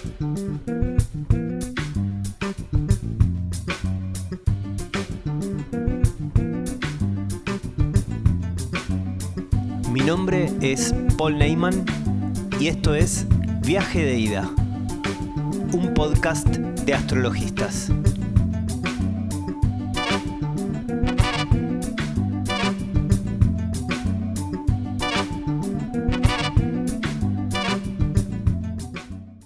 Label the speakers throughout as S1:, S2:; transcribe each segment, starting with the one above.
S1: Mi nombre es Paul Neyman y esto es Viaje de Ida, un podcast de astrologistas.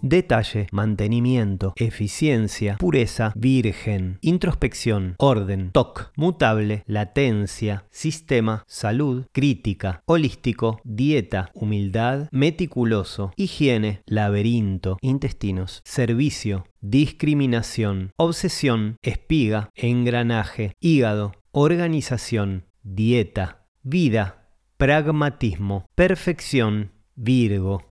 S1: Detalle, mantenimiento, eficiencia, pureza, virgen, introspección, orden, TOC, mutable, latencia, sistema, salud, crítica, holístico, dieta, humildad, meticuloso, higiene, laberinto, intestinos, servicio, discriminación, obsesión, espiga, engranaje, hígado, organización, dieta, vida, pragmatismo, perfección, Virgo,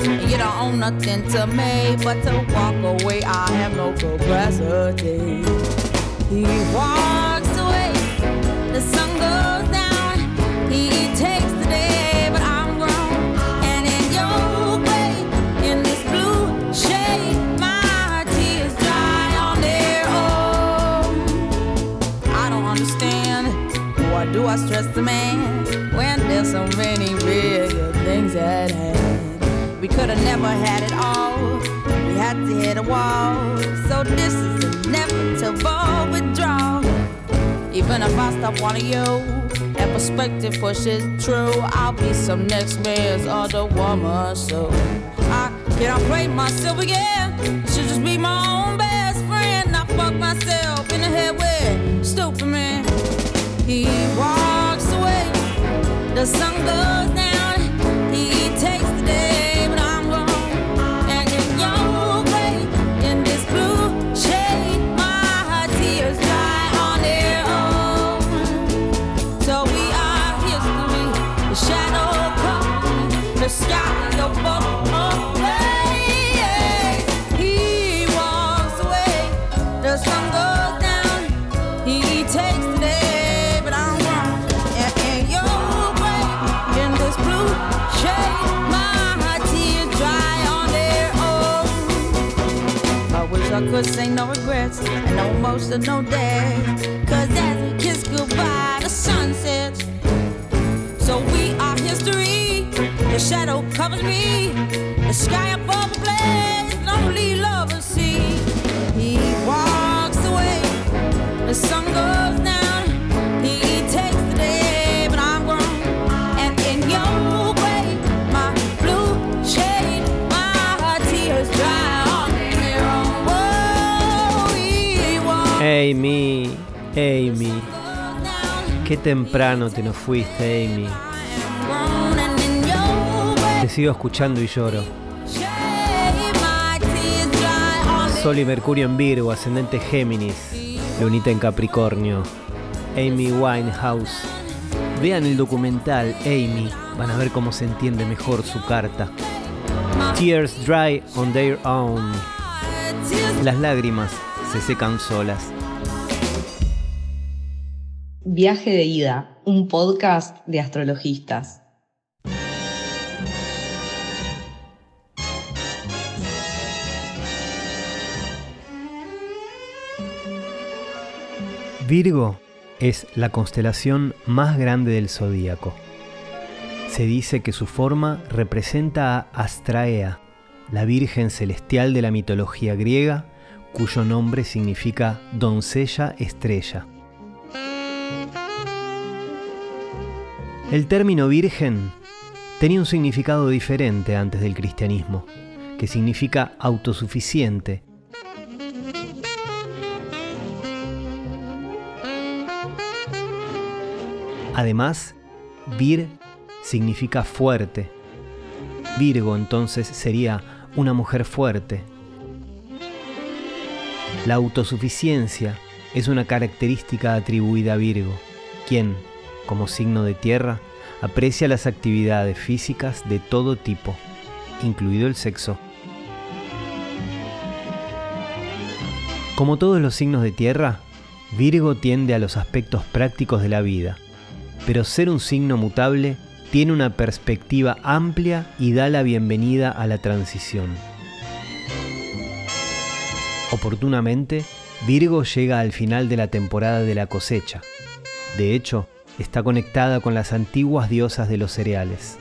S2: you don't own nothing to me but to walk away. I have no capacity. He walks away, the sun goes down. He takes the day, but I'm grown. And in your way, in this blue shade, my tears dry on their own. I don't understand. Why do I stress the man when there's so many bigger things at hand? We could have never had it all. We had to hit a wall. So this is inevitable withdrawal. Even if I stop wanting you and perspective pushes true, I'll be some next man's other woman. So I cannot play myself again. Should just be my own best friend. I fuck myself in the head with stupid man. He walks away. The sun emotional day. Cause as we kiss goodbye, the sun sets. So we are history. The shadow covers me. The sky above the blaze, only lovers see. He walks away. The sun goes
S1: Amy, qué temprano te nos fuiste, Amy. Te sigo escuchando y lloro. Sol y Mercurio en Virgo, ascendente Géminis, Lunita en Capricornio, Amy Winehouse. Vean el documental Amy, van a ver cómo se entiende mejor su carta. Tears dry on their own. Las lágrimas se secan solas.
S3: Viaje de ida, un podcast de astrologistas.
S1: Virgo es la constelación más grande del zodíaco. Se dice que su forma representa a Astraea, la Virgen celestial de la mitología griega, cuyo nombre significa doncella estrella. El término virgen tenía un significado diferente antes del cristianismo, que significa autosuficiente, Además, vir significa fuerte. Virgo entonces sería una mujer fuerte. La autosuficiencia es una característica atribuida a Virgo, quien, como signo de tierra, aprecia las actividades físicas de todo tipo, incluido el sexo. Como todos los signos de tierra, Virgo tiende a los aspectos prácticos de la vida, pero ser un signo mutable tiene una perspectiva amplia y da la bienvenida a la transición. Oportunamente, Virgo llega al final de la temporada de la cosecha. De hecho, está conectada con las antiguas diosas de los cereales.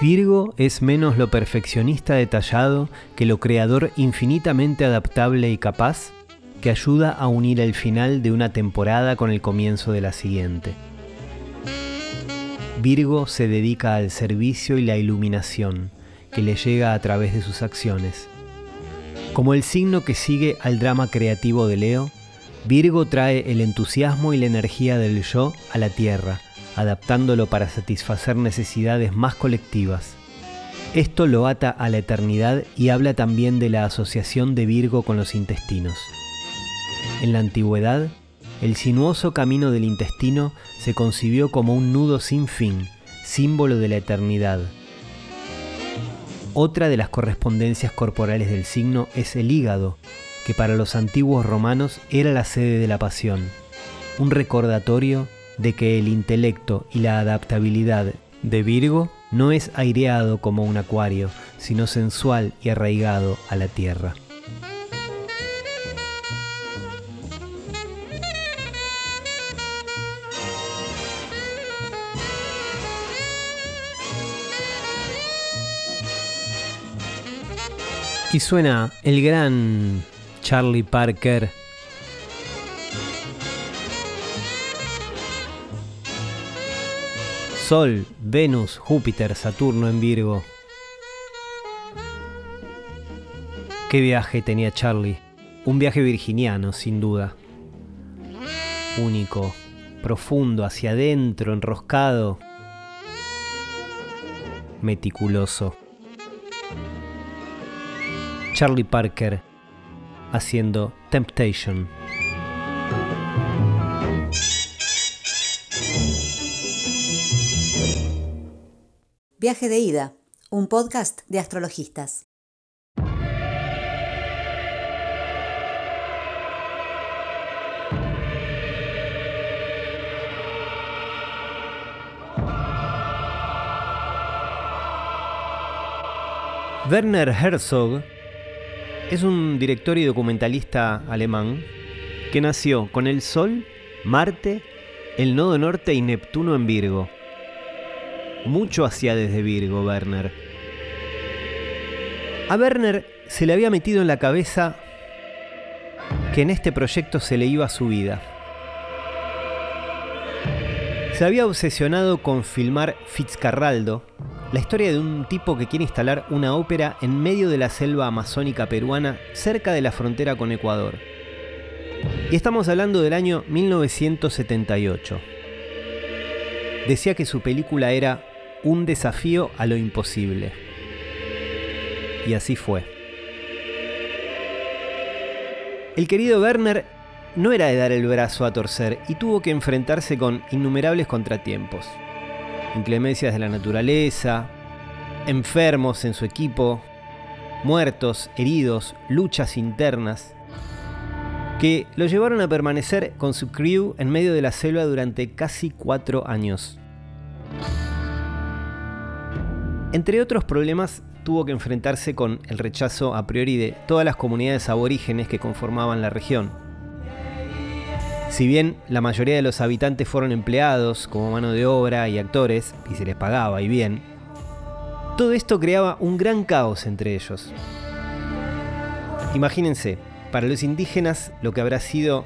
S1: Virgo es menos lo perfeccionista detallado que lo creador infinitamente adaptable y capaz que ayuda a unir el final de una temporada con el comienzo de la siguiente. Virgo se dedica al servicio y la iluminación, que le llega a través de sus acciones. Como el signo que sigue al drama creativo de Leo, Virgo trae el entusiasmo y la energía del yo a la Tierra, adaptándolo para satisfacer necesidades más colectivas. Esto lo ata a la eternidad y habla también de la asociación de Virgo con los intestinos. En la antigüedad, el sinuoso camino del intestino se concibió como un nudo sin fin, símbolo de la eternidad. Otra de las correspondencias corporales del signo es el hígado, que para los antiguos romanos era la sede de la pasión, un recordatorio de que el intelecto y la adaptabilidad de Virgo no es aireado como un acuario, sino sensual y arraigado a la tierra. Y suena el gran Charlie Parker. Sol, Venus, Júpiter, Saturno en Virgo. Qué viaje tenía Charlie. Un viaje virginiano, sin duda. Único, profundo, hacia adentro, enroscado. Meticuloso. Charlie Parker haciendo Temptation.
S4: Viaje de ida, un podcast de astrologistas.
S1: Werner Herzog es un director y documentalista alemán que nació con el Sol, Marte, el Nodo Norte y Neptuno en Virgo. Mucho hacía desde Virgo, Werner. A Werner se le había metido en la cabeza que en este proyecto se le iba su vida. Se había obsesionado con filmar Fitzcarraldo, la historia de un tipo que quiere instalar una ópera en medio de la selva amazónica peruana cerca de la frontera con Ecuador. Y estamos hablando del año 1978. Decía que su película era un desafío a lo imposible. Y así fue. El querido Werner no era de dar el brazo a torcer y tuvo que enfrentarse con innumerables contratiempos inclemencias de la naturaleza, enfermos en su equipo, muertos, heridos, luchas internas, que lo llevaron a permanecer con su crew en medio de la selva durante casi cuatro años. Entre otros problemas, tuvo que enfrentarse con el rechazo a priori de todas las comunidades aborígenes que conformaban la región si bien la mayoría de los habitantes fueron empleados como mano de obra y actores, y se les pagaba y bien, todo esto creaba un gran caos entre ellos. Imagínense, para los indígenas lo que habrá sido,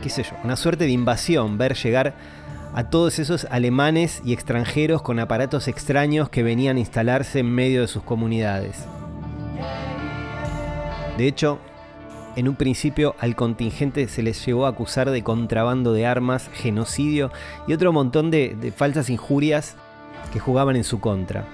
S1: qué sé yo, una suerte de invasión, ver llegar a todos esos alemanes y extranjeros con aparatos extraños que venían a instalarse en medio de sus comunidades. De hecho, en un principio al contingente se les llevó a acusar de contrabando de armas, genocidio y otro montón de, falsas injurias que jugaban en su contra.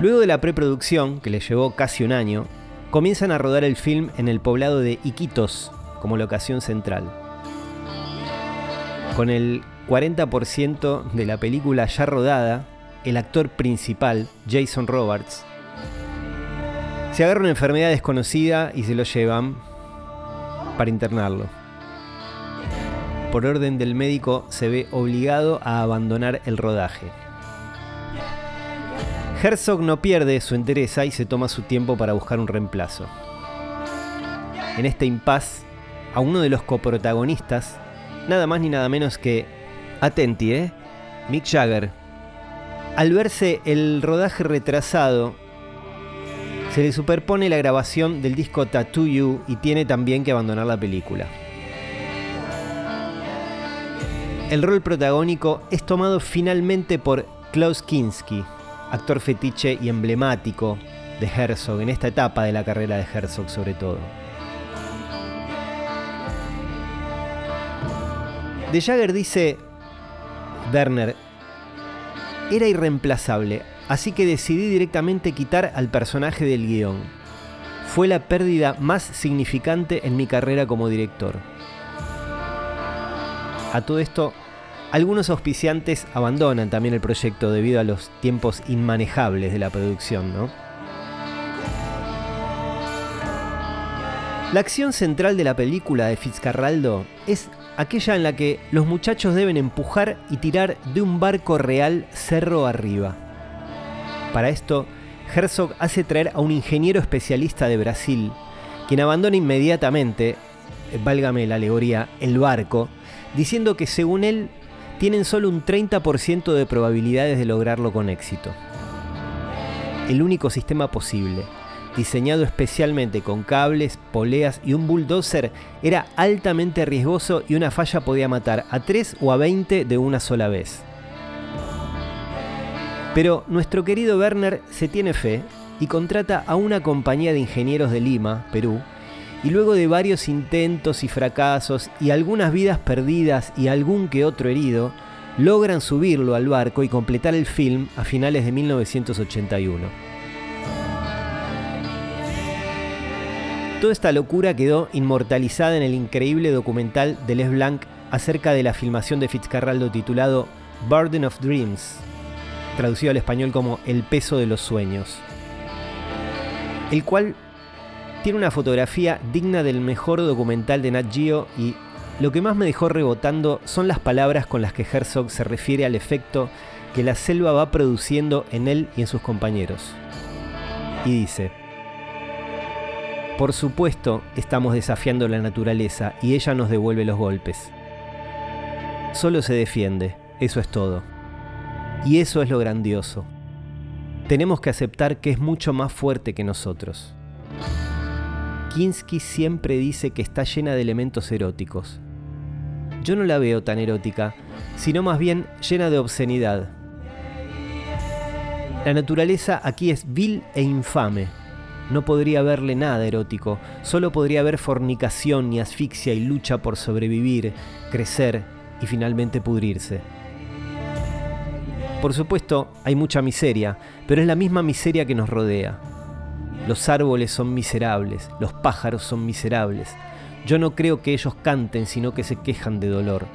S1: Luego de la preproducción, que les llevó casi un año, comienzan a rodar el film en el poblado de Iquitos como locación central. Con el 40% de la película ya rodada, el actor principal, Jason Roberts, se agarra una enfermedad desconocida y se lo llevan para internarlo. Por orden del médico se ve obligado a abandonar el rodaje. Herzog no pierde su entereza y se toma su tiempo para buscar un reemplazo. En este impasse, a uno de los coprotagonistas, nada más ni nada menos que, atenti, ¿eh? Mick Jagger. Al verse el rodaje retrasado, se le superpone la grabación del disco Tattoo You y tiene también que abandonar la película. El rol protagónico es tomado finalmente por Klaus Kinski, actor fetiche y emblemático de Herzog en esta etapa de la carrera de Herzog sobre todo. De Jagger dice, Werner, era irreemplazable, así que decidí directamente quitar al personaje del guion. Fue la pérdida más significante en mi carrera como director. A todo esto, algunos auspiciantes abandonan también el proyecto debido a los tiempos inmanejables de la producción, ¿no? La acción central de la película de Fitzcarraldo es aquella en la que los muchachos deben empujar y tirar de un barco real cerro arriba. Para esto, Herzog hace traer a un ingeniero especialista de Brasil, quien abandona inmediatamente, eh, válgame la alegoría, el barco, diciendo que según él tienen solo un 30% de probabilidades de lograrlo con éxito. El único sistema posible, diseñado especialmente con cables, poleas y un bulldozer, era altamente riesgoso y una falla podía matar a 3 o a 20 de una sola vez. Pero nuestro querido Werner se tiene fe y contrata a una compañía de ingenieros de Lima, Perú, y luego de varios intentos y fracasos y algunas vidas perdidas y algún que otro herido, logran subirlo al barco y completar el film a finales de 1981. Toda esta locura quedó inmortalizada en el increíble documental de Les Blanc acerca de la filmación de Fitzcarraldo titulado Burden of Dreams, traducido al español como El peso de los sueños, el cual tiene una fotografía digna del mejor documental de Nat Geo y lo que más me dejó rebotando son las palabras con las que Herzog se refiere al efecto que la selva va produciendo en él y en sus compañeros. Y dice, por supuesto estamos desafiando la naturaleza y ella nos devuelve los golpes. Solo se defiende, eso es todo. Y eso es lo grandioso. Tenemos que aceptar que es mucho más fuerte que nosotros. Kinski siempre dice que está llena de elementos eróticos. Yo no la veo tan erótica, sino más bien llena de obscenidad. La naturaleza aquí es vil e infame. No podría verle nada erótico, solo podría haber fornicación y asfixia y lucha por sobrevivir, crecer y finalmente pudrirse. Por supuesto, hay mucha miseria, pero es la misma miseria que nos rodea. Los árboles son miserables, los pájaros son miserables. Yo no creo que ellos canten, sino que se quejan de dolor.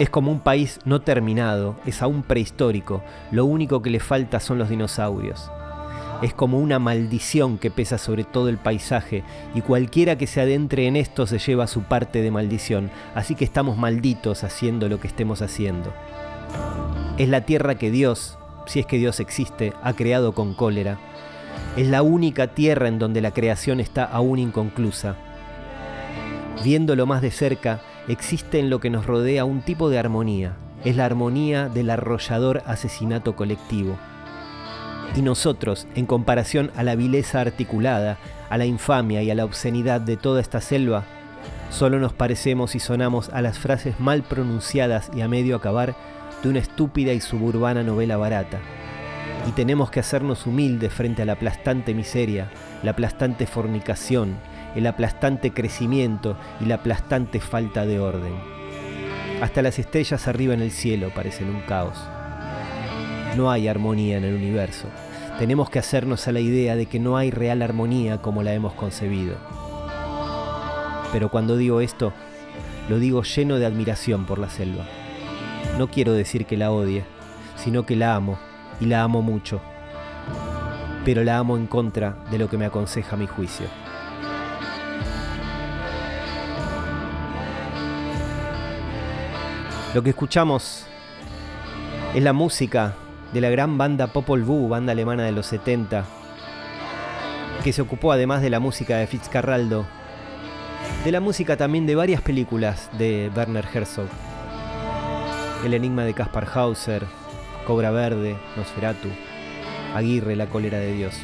S1: Es como un país no terminado, es aún prehistórico, lo único que le falta son los dinosaurios. Es como una maldición que pesa sobre todo el paisaje y cualquiera que se adentre en esto se lleva su parte de maldición, así que estamos malditos haciendo lo que estemos haciendo. Es la tierra que Dios, si es que Dios existe, ha creado con cólera es la única tierra en donde la creación está aún inconclusa. Viéndolo más de cerca, existe en lo que nos rodea un tipo de armonía. Es la armonía del arrollador asesinato colectivo. Y nosotros, en comparación a la vileza articulada, a la infamia y a la obscenidad de toda esta selva, solo nos parecemos y sonamos a las frases mal pronunciadas y a medio acabar de una estúpida y suburbana novela barata y tenemos que hacernos humildes frente a la aplastante miseria, la aplastante fornicación, el aplastante crecimiento y la aplastante falta de orden. Hasta las estrellas arriba en el cielo parecen un caos. No hay armonía en el universo. tenemos que hacernos a la idea de que no hay real armonía como la hemos concebido. Pero cuando digo esto, lo digo lleno de admiración por la selva. No quiero decir que la odie, sino que la amo, y la amo mucho. Pero la amo en contra de lo que me aconseja mi juicio. Lo que escuchamos es la música de la gran banda Popol Vuh, banda alemana de los 70, que se ocupó además de la música de Fitzcarraldo, de la música también de varias películas de Werner Herzog. El enigma de Kaspar Hauser, Cobra Verde, Nosferatu, Aguirre, La cólera de Dios.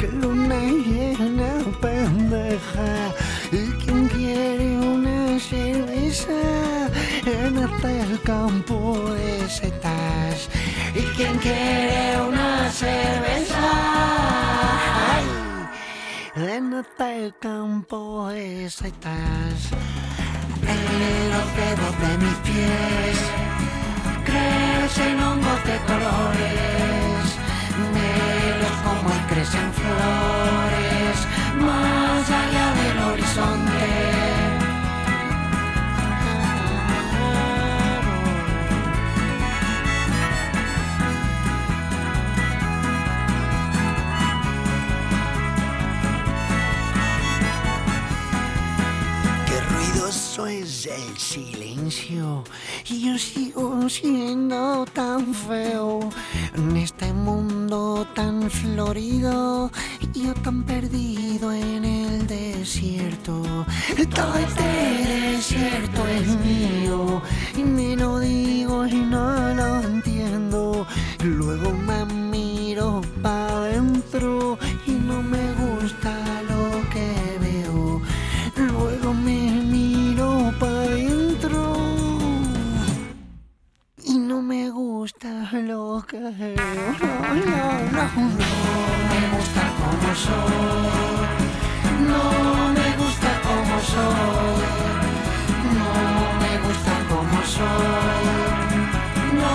S5: Hierba. ¡Ay, qué luna llena pendeja! ¿Y quién quiere una cerveza en el campo de setas? ¿Y quién quiere una cerveza? En este campo de setas. En los dedos de mis pies crecen hongos de colores, melos como crecen flores, más allá del horizonte. Ruidoso es el silencio y yo sigo siendo tan feo en este mundo tan florido y yo tan perdido en el desierto. Todo este desierto es mío y me lo digo y no lo entiendo. Luego me miro para adentro y no me me gusta lo que. No, no, no, no me gusta como soy. No me gusta como soy. No me gusta como soy. No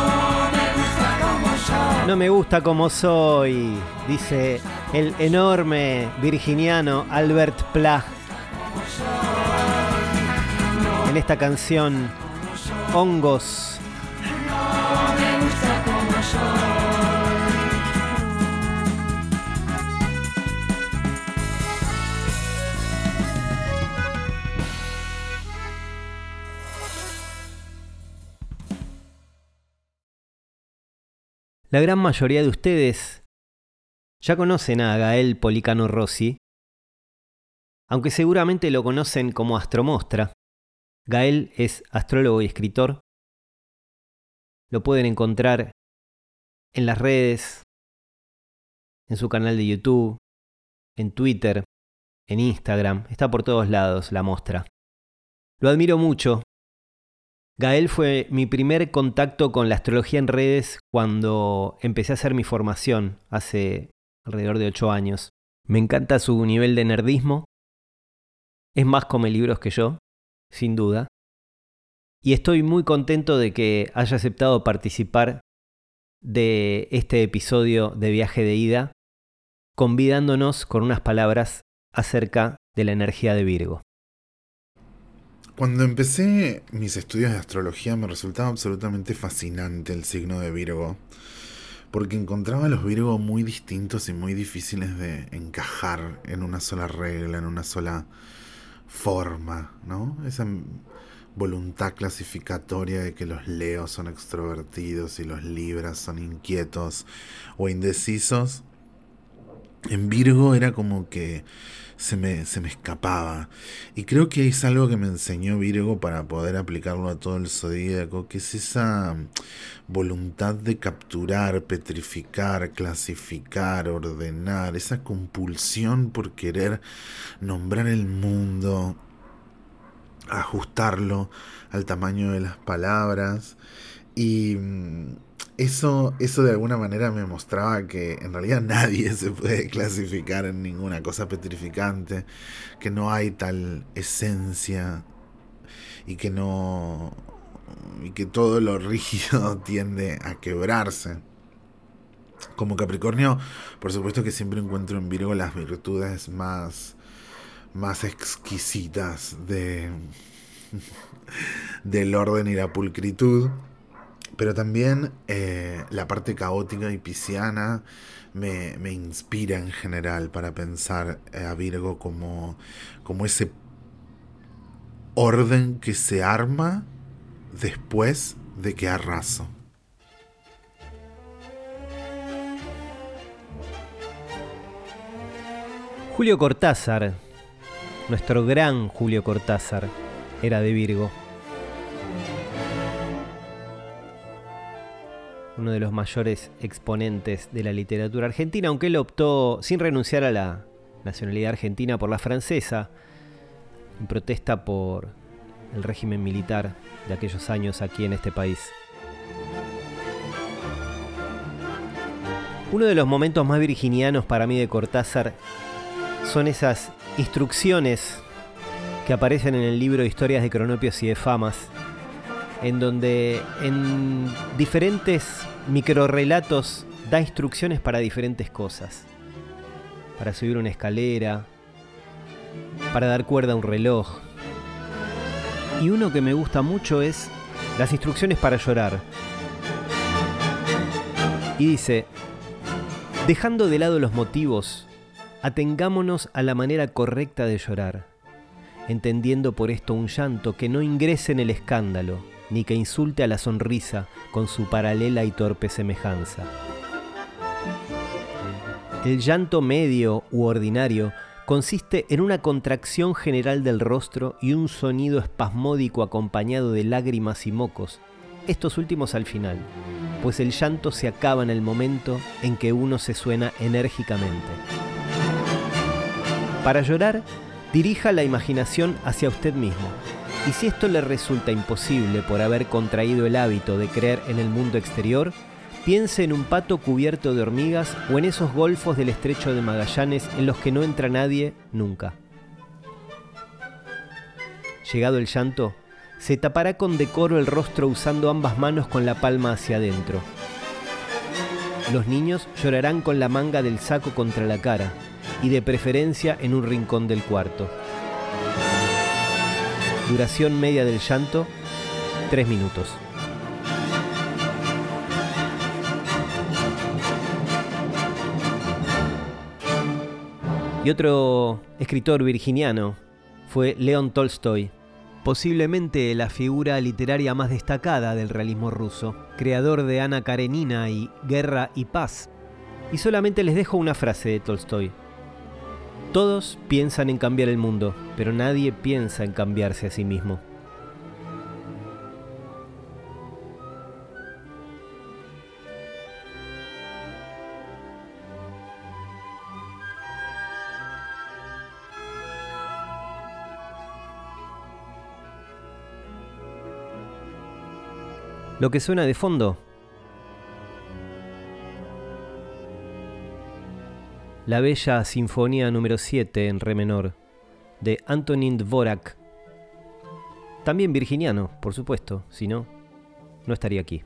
S5: me gusta como soy.
S1: No me gusta como soy, dice el enorme virginiano Albert Plag en esta canción Hongos. La gran mayoría de ustedes ya conocen a Gael Policano Rossi, Aunque seguramente lo conocen como Astromostra, Gael es astrólogo y escritor. Lo pueden encontrar en las redes, en su canal de YouTube, en Twitter, en Instagram, está por todos lados la mostra. Lo admiro mucho. Gael fue mi primer contacto con la astrología en redes cuando empecé a hacer mi formación hace alrededor de 8 años. Me encanta su nivel de nerdismo. Es más come libros que yo, sin duda. Y estoy muy contento de que haya aceptado participar de este episodio de viaje de ida, convidándonos con unas palabras acerca de la energía de Virgo.
S6: Cuando empecé mis estudios de astrología me resultaba absolutamente fascinante el signo de Virgo, porque encontraba a los Virgo muy distintos y muy difíciles de encajar en una sola regla, en una sola forma, ¿no? Esa voluntad clasificatoria de que los leos son extrovertidos y los libras son inquietos o indecisos. En Virgo era como que se me, se me escapaba. Y creo que es algo que me enseñó Virgo para poder aplicarlo a todo el zodíaco, que es esa voluntad de capturar, petrificar, clasificar, ordenar, esa compulsión por querer nombrar el mundo, ajustarlo al tamaño de las palabras. Y mm, eso, eso de alguna manera me mostraba que en realidad nadie se puede clasificar en ninguna cosa petrificante, que no hay tal esencia y que no y que todo lo rígido tiende a quebrarse. Como Capricornio, por supuesto que siempre encuentro en Virgo las virtudes más más exquisitas de del orden y la pulcritud pero también eh, la parte caótica y pisciana me, me, inspira en general para pensar a Virgo como, como ese orden que se arma después de que arraso.
S1: Julio Cortázar, nuestro gran Julio Cortázar, era de Virgo. uno de los mayores exponentes de la literatura argentina, aunque él optó, sin renunciar a la nacionalidad argentina, por la francesa, en protesta por el régimen militar de aquellos años aquí en este país. Uno de los momentos más virginianos para mí de Cortázar son esas instrucciones que aparecen en el libro Historias de Cronopios y de Famas, en donde en diferentes microrelatos da instrucciones para diferentes cosas. Para subir una escalera, para dar cuerda a un reloj. Y uno que me gusta mucho es las instrucciones para llorar. Y dice, dejando de lado los motivos, atengámonos a la manera correcta de llorar, entendiendo por esto un llanto que no ingrese en el escándalo, ni que insulte a la sonrisa con su paralela y torpe semejanza. El llanto medio u ordinario consiste en una contracción general del rostro y un sonido espasmódico acompañado de lágrimas y mocos, estos últimos al final, pues el llanto se acaba en el momento en que uno se suena enérgicamente. Para llorar, dirija la imaginación hacia usted mismo, y si esto le resulta imposible por haber contraído el hábito de creer en el mundo exterior, piense en un pato cubierto de hormigas o en esos golfos del estrecho de Magallanes en los que no entra nadie nunca. Llegado el llanto, se tapará con decoro el rostro usando ambas manos con la palma hacia adentro. Los niños llorarán con la manga del saco contra la cara y de preferencia en un rincón del cuarto. Duración media del llanto, 3 minutos. Y otro escritor virginiano fue León Tolstoy, posiblemente la figura literaria más destacada del realismo ruso, creador de Ana Karenina y Guerra y Paz. Y solamente les dejo una frase de Tolstoy.
S7: Todos piensan en cambiar el mundo, pero nadie piensa en cambiarse a sí mismo. Lo que suena de fondo. La bella Sinfonía número 7 en re menor de Antonin Dvorak. También virginiano, por supuesto, si no, no estaría aquí.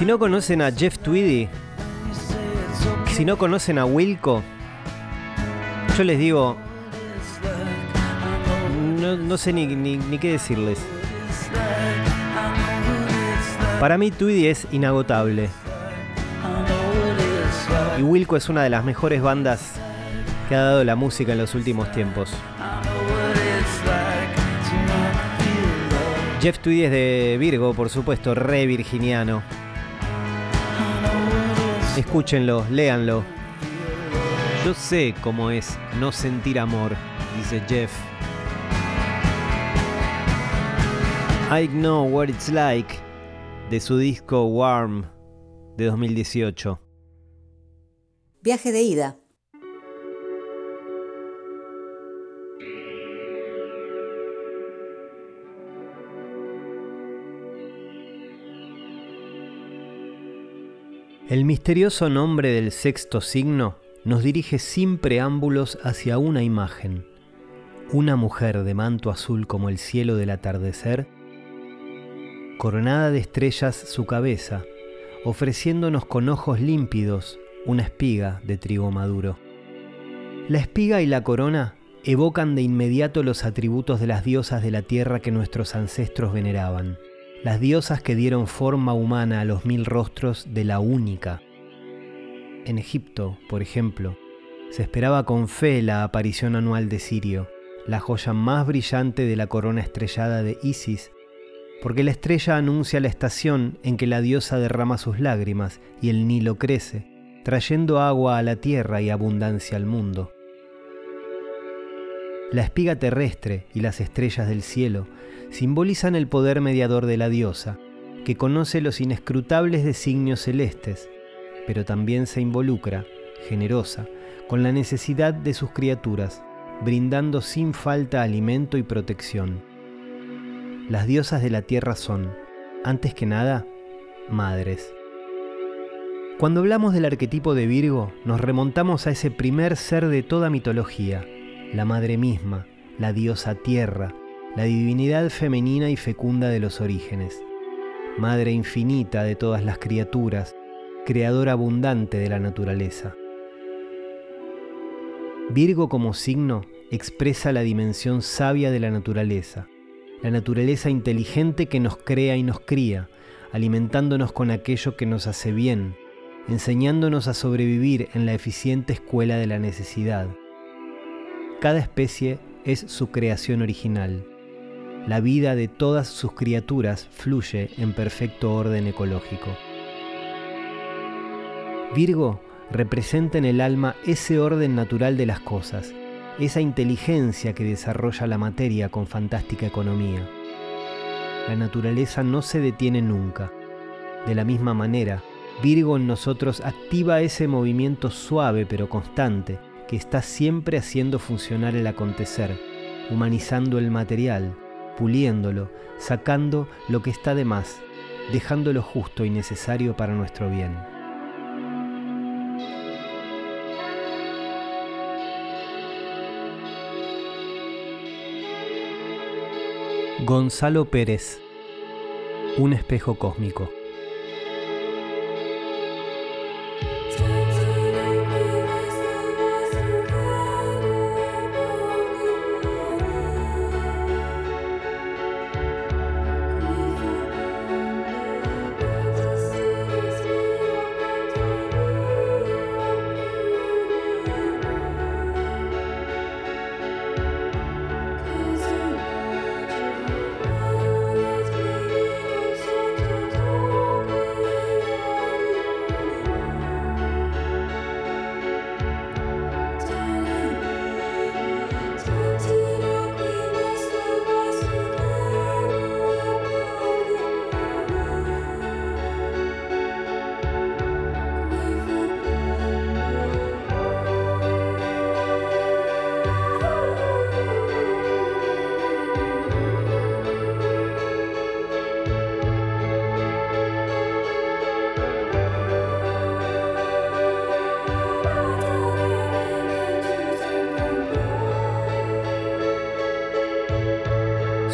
S7: Si no conocen a Jeff Tweedy, si no conocen a Wilco, yo les digo, no, no sé ni, ni- ni qué decirles. Para mí Tweedy es inagotable y Wilco es una de las mejores bandas que ha dado la música en los últimos tiempos. Jeff Tweedy es de Virgo, por supuesto, re virginiano. Escúchenlo, léanlo. Yo sé cómo es no sentir amor, dice Jeff. I know what it's like, de su disco Warm de 2018.
S4: Viaje de ida.
S7: El misterioso nombre del sexto signo nos dirige sin preámbulos hacia una imagen. Una mujer de manto azul como el cielo del atardecer, coronada de estrellas su cabeza,
S1: ofreciéndonos con ojos límpidos una espiga de trigo maduro. La espiga y la corona evocan de inmediato los atributos de las diosas de la tierra que nuestros ancestros veneraban, las diosas que dieron forma humana a los mil rostros de la única. En Egipto, por ejemplo, se esperaba con fe la aparición anual de Sirio, la joya más brillante de la corona estrellada de Isis, porque la estrella anuncia la estación en que la diosa derrama sus lágrimas y el Nilo crece, trayendo agua a la tierra y abundancia al mundo. La espiga terrestre y las estrellas del cielo simbolizan el poder mediador de la diosa, que conoce los inescrutables designios celestes, pero también se involucra, generosa, con la necesidad de sus criaturas, brindando sin falta alimento y protección. Las diosas de la tierra son, antes que nada, madres. Cuando hablamos del arquetipo de Virgo, nos remontamos a ese primer ser de toda mitología, la madre misma, la diosa tierra, la divinidad femenina y fecunda de los orígenes, madre infinita de todas las criaturas, creadora abundante de la naturaleza. Virgo como signo expresa la dimensión sabia de la naturaleza, la naturaleza inteligente que nos crea y nos cría, alimentándonos con aquello que nos hace bien, enseñándonos a sobrevivir en la eficiente escuela de la necesidad. Cada especie es su creación original. La vida de todas sus criaturas fluye en perfecto orden ecológico. Virgo representa en el alma ese orden natural de las cosas, esa inteligencia que desarrolla la materia con fantástica economía. La naturaleza no se detiene nunca. De la misma manera, Virgo en nosotros activa ese movimiento suave pero constante que está siempre haciendo funcionar el acontecer, humanizando el material, puliéndolo, sacando lo que está de más, dejándolo justo y necesario para nuestro bien. Gonzalo Pérez, Un espejo cósmico.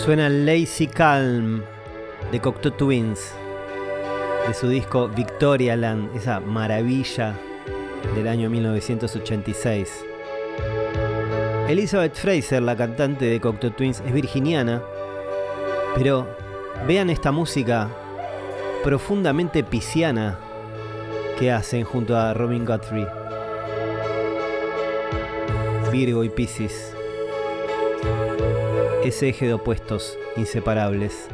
S1: Suena Lazy Calm de Cocteau Twins, de su disco Victorialand, esa maravilla del año 1986. Elizabeth Fraser, la cantante de Cocteau Twins, es virginiana, pero vean esta música profundamente pisciana que hacen junto a Robin Guthrie. Virgo y Piscis ese eje de opuestos inseparables.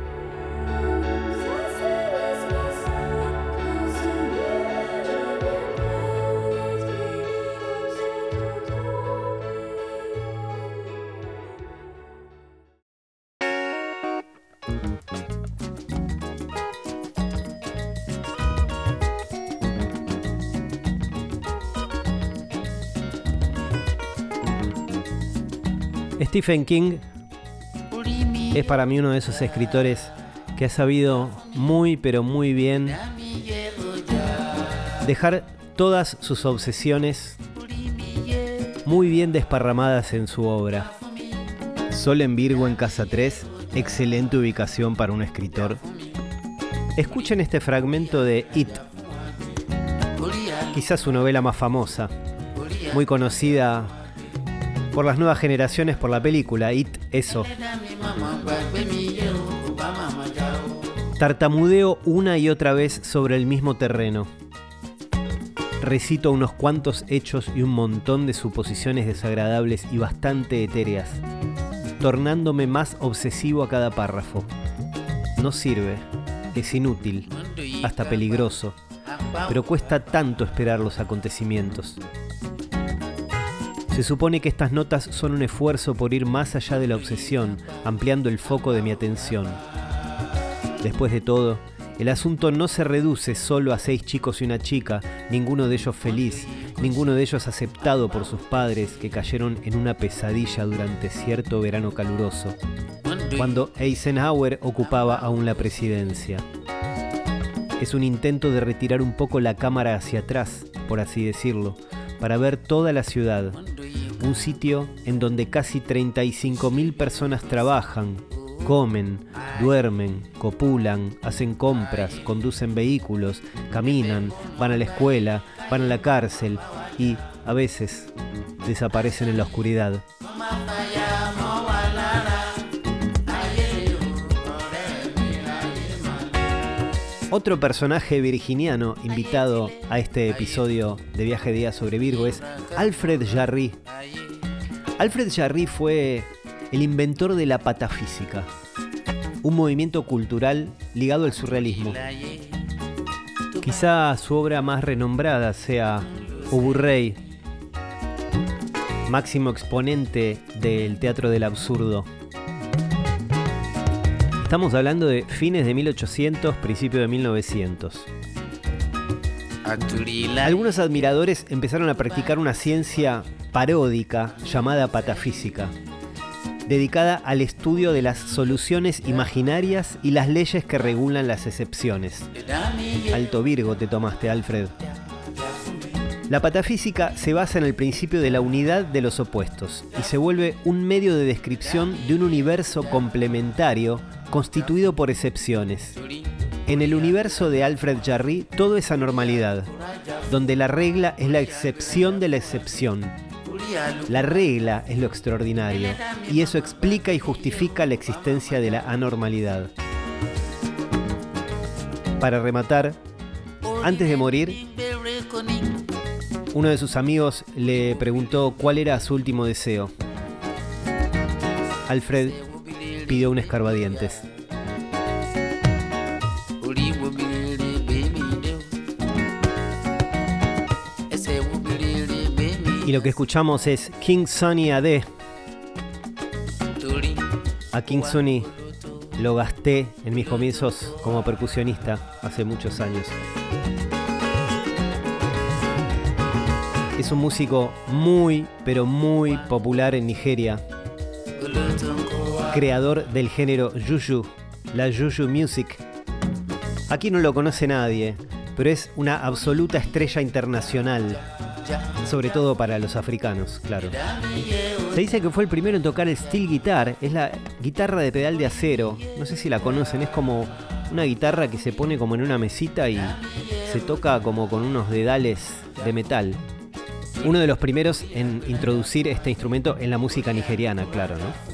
S1: Stephen King es para mí uno de esos escritores que ha sabido muy pero muy bien dejar todas sus obsesiones muy bien desparramadas en su obra. Sol en Virgo en Casa 3, excelente ubicación para un escritor. Escuchen este fragmento de It, quizás su novela más famosa, muy conocida por las nuevas generaciones por la película It Eso. Tartamudeo una y otra vez sobre el mismo terreno. Recito unos cuantos hechos y un montón de suposiciones desagradables y bastante etéreas, tornándome más obsesivo a cada párrafo. No sirve, es inútil, hasta peligroso, pero cuesta tanto esperar los acontecimientos. Se supone que estas notas son un esfuerzo por ir más allá de la obsesión, ampliando el foco de mi atención. Después de todo, el asunto no se reduce solo a seis chicos y una chica, ninguno de ellos feliz, ninguno de ellos aceptado por sus padres que cayeron en una pesadilla durante cierto verano caluroso, cuando Eisenhower ocupaba aún la presidencia. Es un intento de retirar un poco la cámara hacia atrás, por así decirlo, para ver toda la ciudad, un sitio en donde casi 35.000 personas trabajan, comen, duermen, copulan, hacen compras, conducen vehículos, caminan, van a la escuela, van a la cárcel y, a veces, desaparecen en la oscuridad. Otro personaje virginiano invitado a este episodio de Viaje Día sobre Virgo es Alfred Jarry. Alfred Jarry fue el inventor de la patafísica, un movimiento cultural ligado al surrealismo. Quizá su obra más renombrada sea Uburrey, máximo exponente del teatro del absurdo. Estamos hablando de fines de 1800, principio de 1900. Algunos admiradores empezaron a practicar una ciencia paródica llamada patafísica, dedicada al estudio de las soluciones imaginarias y las leyes que regulan las excepciones. Alto Virgo te tomaste, Alfred. La patafísica se basa en el principio de la unidad de los opuestos y se vuelve un medio de descripción de un universo complementario constituido por excepciones. En el universo de Alfred Jarry todo es anormalidad, donde la regla es la excepción de la excepción. La regla es lo extraordinario, y eso explica y justifica la existencia de la anormalidad. Para rematar, antes de morir, uno de sus amigos le preguntó cuál era su último deseo. Alfred pidió un escarbadientes. Y lo que escuchamos es King Sunny AD. A King Sunny lo gasté en mis comienzos como percusionista hace muchos años. Es un músico muy, pero muy popular en Nigeria. Creador del género Juju, la Juju Music. Aquí no lo conoce nadie, pero es una absoluta estrella internacional. Sobre todo para los africanos, claro. Se dice que fue el primero en tocar el steel guitar, es la guitarra de pedal de acero. No sé si la conocen, es como una guitarra que se pone como en una mesita y se toca como con unos dedales de metal. Uno de los primeros en introducir este instrumento en la música nigeriana, claro, ¿no?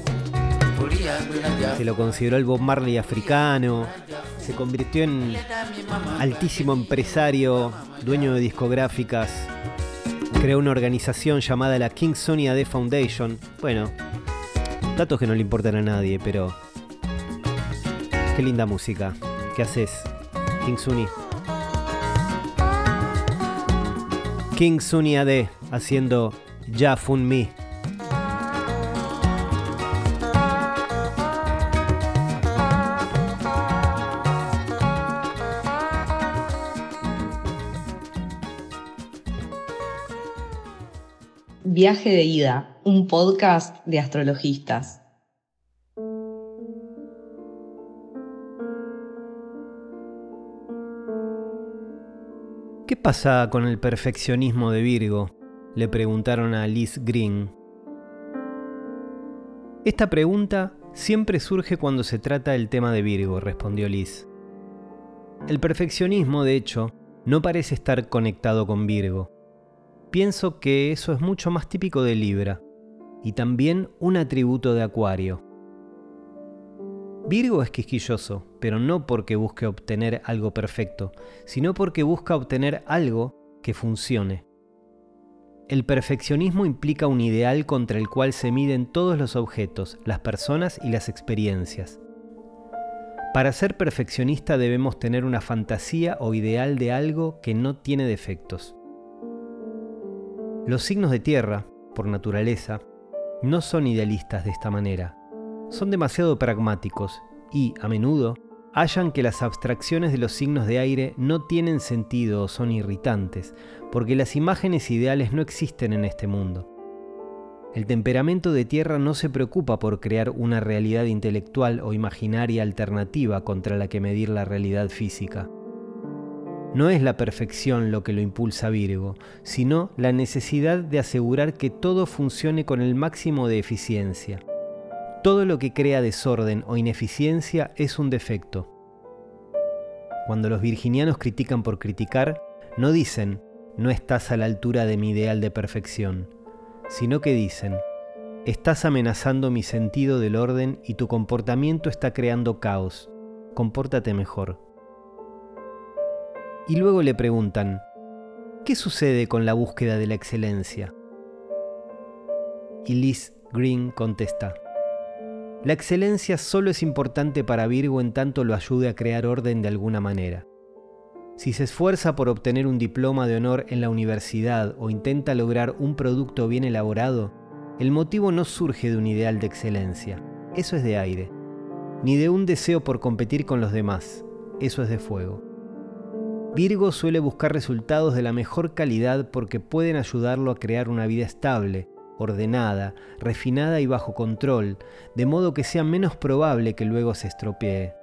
S1: Se lo consideró el Bob Marley africano, se convirtió en altísimo empresario, dueño de discográficas, creó una organización llamada la King Sony AD Foundation. Bueno, datos que no le importan a nadie, pero qué linda música. ¿Qué haces, King Sunny? King Sunny haciendo Ya Fun Me.
S3: Viaje de ida, un podcast de astrologistas.
S1: ¿Qué pasa con el perfeccionismo de Virgo? Le preguntaron a Liz Green. Esta pregunta siempre surge cuando se trata del tema de Virgo, respondió Liz. El perfeccionismo, de hecho, no parece estar conectado con Virgo. Pienso que eso es mucho más típico de Libra y también un atributo de Acuario. Virgo es quisquilloso, pero no porque busque obtener algo perfecto, sino porque busca obtener algo que funcione. El perfeccionismo implica un ideal contra el cual se miden todos los objetos, las personas y las experiencias. Para ser perfeccionista debemos tener una fantasía o ideal de algo que no tiene defectos. Los signos de tierra, por naturaleza, no son idealistas de esta manera. Son demasiado pragmáticos y, a menudo, hallan que las abstracciones de los signos de aire no tienen sentido o son irritantes, porque las imágenes ideales no existen en este mundo. El temperamento de tierra no se preocupa por crear una realidad intelectual o imaginaria alternativa contra la que medir la realidad física. No es la perfección lo que lo impulsa Virgo, sino la necesidad de asegurar que todo funcione con el máximo de eficiencia. Todo lo que crea desorden o ineficiencia es un defecto. Cuando los virginianos critican por criticar, no dicen, no estás a la altura de mi ideal de perfección, sino que dicen, estás amenazando mi sentido del orden y tu comportamiento está creando caos, compórtate mejor. Y luego le preguntan, ¿qué sucede con la búsqueda de la excelencia? Y Liz Green contesta, la excelencia solo es importante para Virgo en tanto lo ayude a crear orden de alguna manera. Si se esfuerza por obtener un diploma de honor en la universidad o intenta lograr un producto bien elaborado, el motivo no surge de un ideal de excelencia, eso es de aire, ni de un deseo por competir con los demás, eso es de fuego. Virgo suele buscar resultados de la mejor calidad porque pueden ayudarlo a crear una vida estable, ordenada, refinada y bajo control, de modo que sea menos probable que luego se estropee.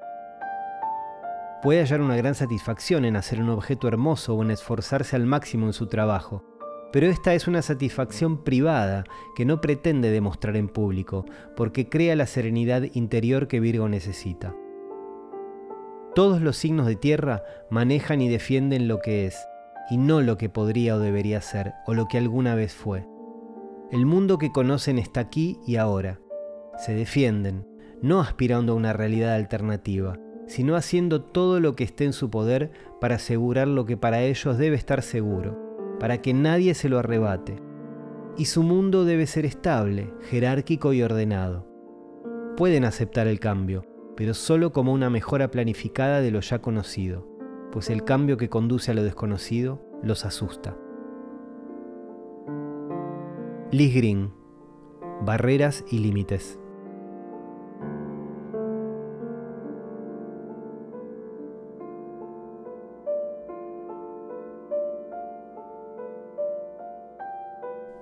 S1: Puede hallar una gran satisfacción en hacer un objeto hermoso o en esforzarse al máximo en su trabajo, pero esta es una satisfacción privada que no pretende demostrar en público, porque crea la serenidad interior que Virgo necesita. Todos los signos de tierra manejan y defienden lo que es, y no lo que podría o debería ser, o lo que alguna vez fue. El mundo que conocen está aquí y ahora. Se defienden, no aspirando a una realidad alternativa, sino haciendo todo lo que esté en su poder para asegurar lo que para ellos debe estar seguro, para que nadie se lo arrebate. Y su mundo debe ser estable, jerárquico y ordenado. Pueden aceptar el cambio, pero solo como una mejora planificada de lo ya conocido, pues el cambio que conduce a lo desconocido los asusta. Liz Green, Barreras y Límites.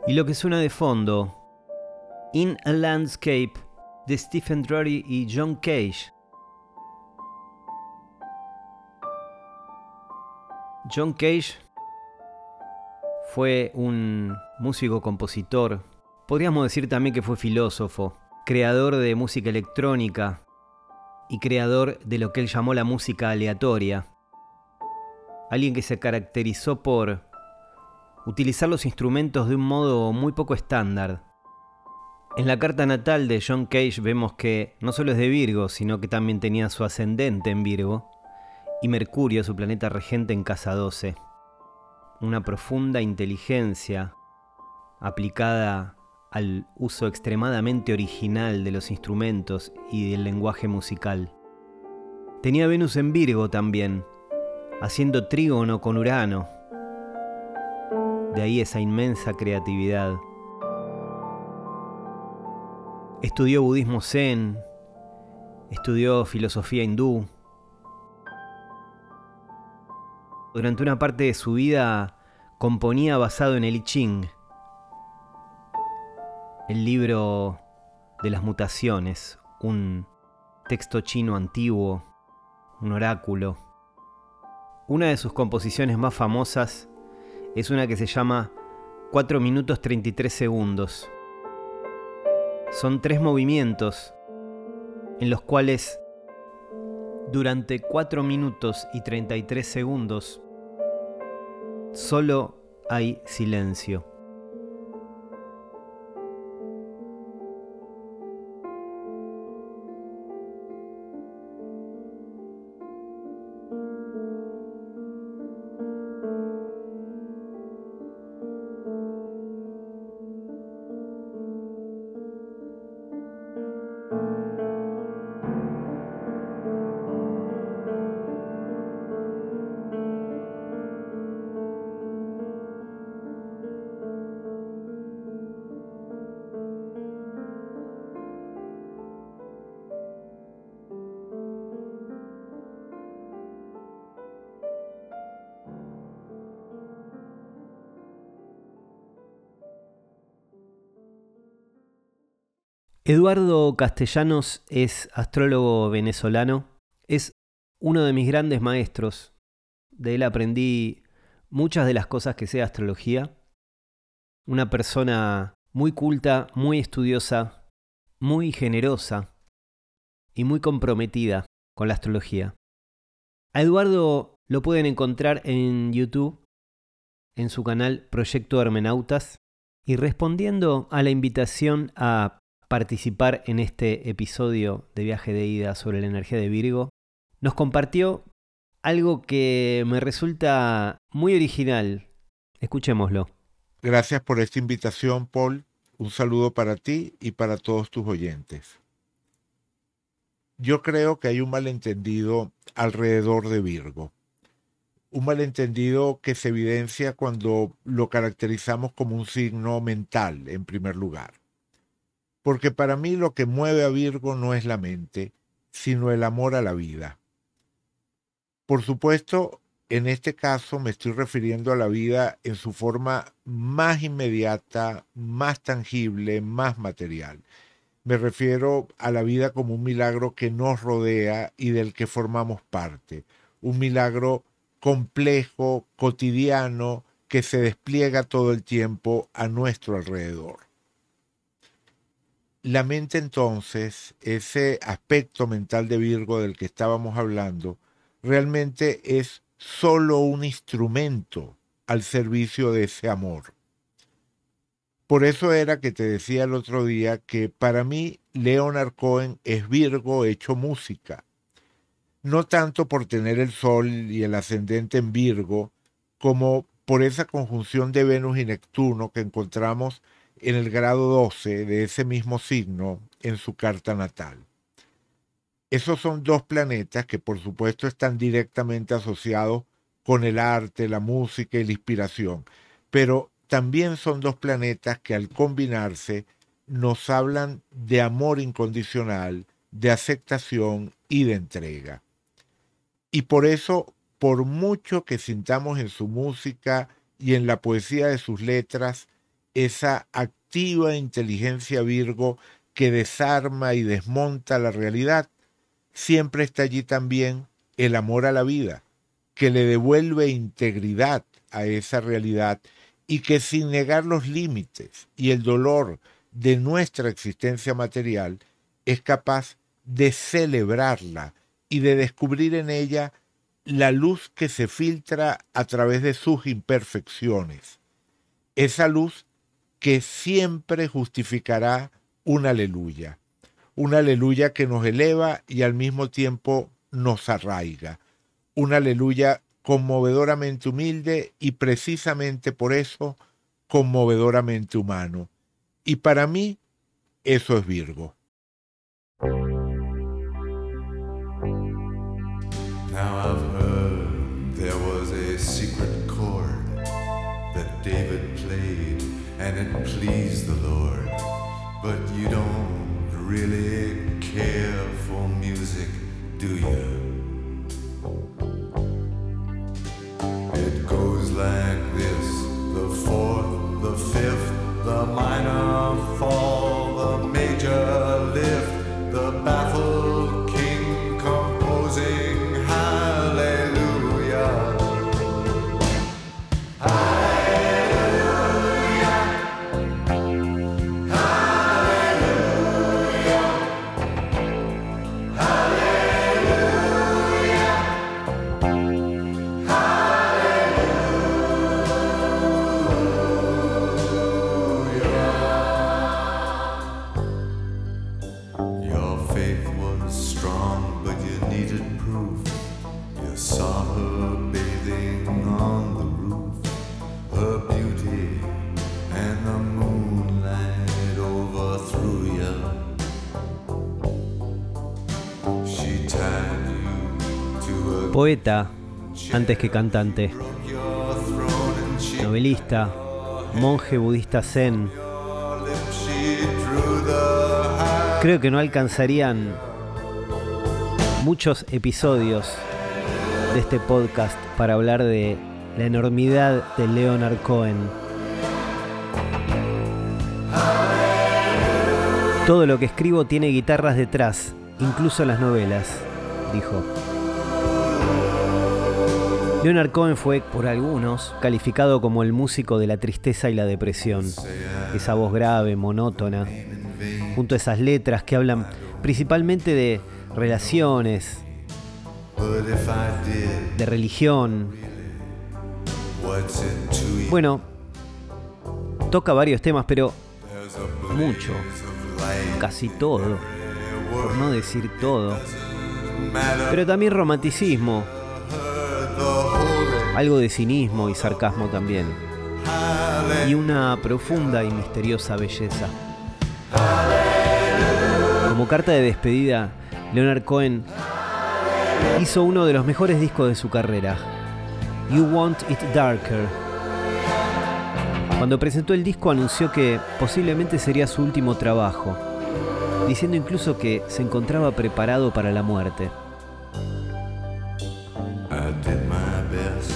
S1: Y lo que suena de fondo, In a Landscape, de Stephen Drury y John Cage. John Cage fue un músico, compositor, podríamos decir también que fue filósofo, creador de música electrónica y creador de lo que él llamó la música aleatoria. Alguien que se caracterizó por utilizar los instrumentos de un modo muy poco estándar. En la carta natal de John Cage vemos que no solo es de Virgo, sino que también tenía su ascendente en Virgo y Mercurio, su planeta regente, en casa 12 una profunda inteligencia aplicada al uso extremadamente original de los instrumentos y del lenguaje musical. Tenía Venus en Virgo también, haciendo trígono con Urano. De ahí esa inmensa creatividad. Estudió budismo zen, estudió filosofía hindú, Durante una parte de su vida componía basado en el I Ching, el libro de las mutaciones, un texto chino antiguo, un oráculo. Una de sus composiciones más famosas es una que se llama 4 minutos 33 segundos. Son tres movimientos en los cuales durante 4 minutos y 33 segundos solo hay silencio. Eduardo Castellanos es astrólogo venezolano, es uno de mis grandes maestros. De él aprendí muchas de las cosas que sé astrología. Una persona muy culta, muy estudiosa, muy generosa y muy comprometida con la astrología. A Eduardo lo pueden encontrar en YouTube, en su canal Proyecto Hermenautas, y respondiendo a la invitación a participar en este episodio de viaje de ida sobre la energía de Virgo, nos compartió algo que me resulta muy original. Escuchémoslo.
S8: Gracias por esta invitación, Paul. Un saludo para ti y para todos tus oyentes. Yo creo que hay un malentendido alrededor de Virgo. Un malentendido que se evidencia cuando lo caracterizamos como un signo mental, en primer lugar porque para mí lo que mueve a Virgo no es la mente, sino el amor a la vida. Por supuesto, en este caso me estoy refiriendo a la vida en su forma más inmediata, más tangible, más material. Me refiero a la vida como un milagro que nos rodea y del que formamos parte. Un milagro complejo, cotidiano, que se despliega todo el tiempo a nuestro alrededor. La mente entonces, ese aspecto mental de Virgo del que estábamos hablando, realmente es solo un instrumento al servicio de ese amor. Por eso era que te decía el otro día que para mí Leonard Cohen es Virgo hecho música. No tanto por tener el Sol y el ascendente en Virgo, como por esa conjunción de Venus y Neptuno que encontramos en el grado 12 de ese mismo signo en su carta natal. Esos son dos planetas que por supuesto están directamente asociados con el arte, la música y la inspiración, pero también son dos planetas que al combinarse nos hablan de amor incondicional, de aceptación y de entrega. Y por eso, por mucho que sintamos en su música y en la poesía de sus letras esa activa inteligencia Virgo que desarma y desmonta la realidad, siempre está allí también el amor a la vida, que le devuelve integridad a esa realidad y que sin negar los límites y el dolor de nuestra existencia material, es capaz de celebrarla y de descubrir en ella la luz que se filtra a través de sus imperfecciones. Esa luz que siempre justificará un aleluya. Un aleluya que nos eleva y al mismo tiempo nos arraiga. Un aleluya conmovedoramente humilde y precisamente por eso conmovedoramente humano. Y para mí eso es Virgo.
S9: Secret that David and it pleased the Lord. But you don't really care for music, do you? It goes like this the fourth, the fifth, the minor fall,
S1: Poeta, antes que cantante, novelista, monje budista zen. Creo que no alcanzarían muchos episodios de este podcast para hablar de la enormidad de Leonard Cohen. Todo lo que escribo tiene guitarras detrás, incluso las novelas, dijo. Leonard Cohen fue, por algunos, calificado como el músico de la tristeza y la depresión. Esa voz grave, monótona, junto a esas letras que hablan principalmente de relaciones, de religión. Bueno, toca varios temas, pero mucho, casi todo, por no decir todo. Pero también romanticismo, algo de cinismo y sarcasmo también. Y una profunda y misteriosa belleza. Como carta de despedida, Leonard Cohen hizo uno de los mejores discos de su carrera, You Want It Darker. Cuando presentó el disco anunció que posiblemente sería su último trabajo, diciendo incluso que se encontraba preparado para la muerte.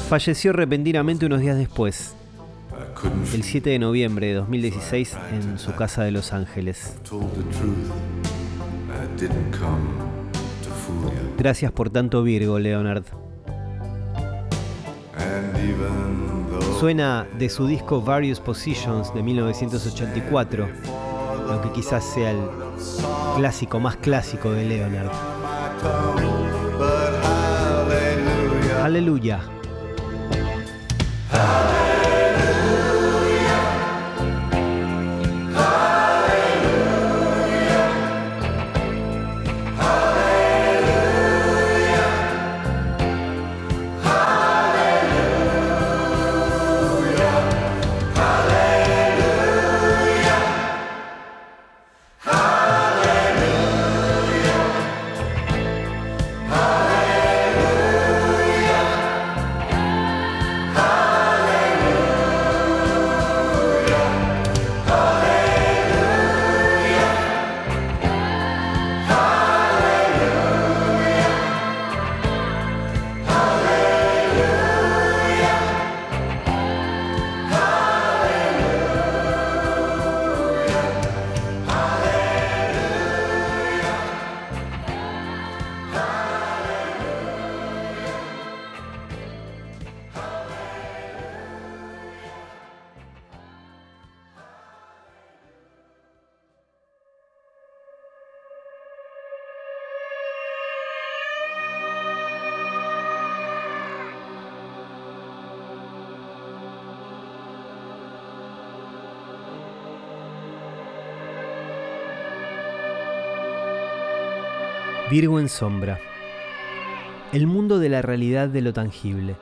S1: Falleció repentinamente unos días después, el 7 de noviembre de 2016, en su casa de Los Ángeles. Gracias por tanto Virgo, Leonard. Suena de su disco Various Positions de 1984, lo que quizás sea el clásico más clásico de Leonard.
S9: my
S1: 있다. Virgo en sombra. El mundo de la realidad de lo tangible.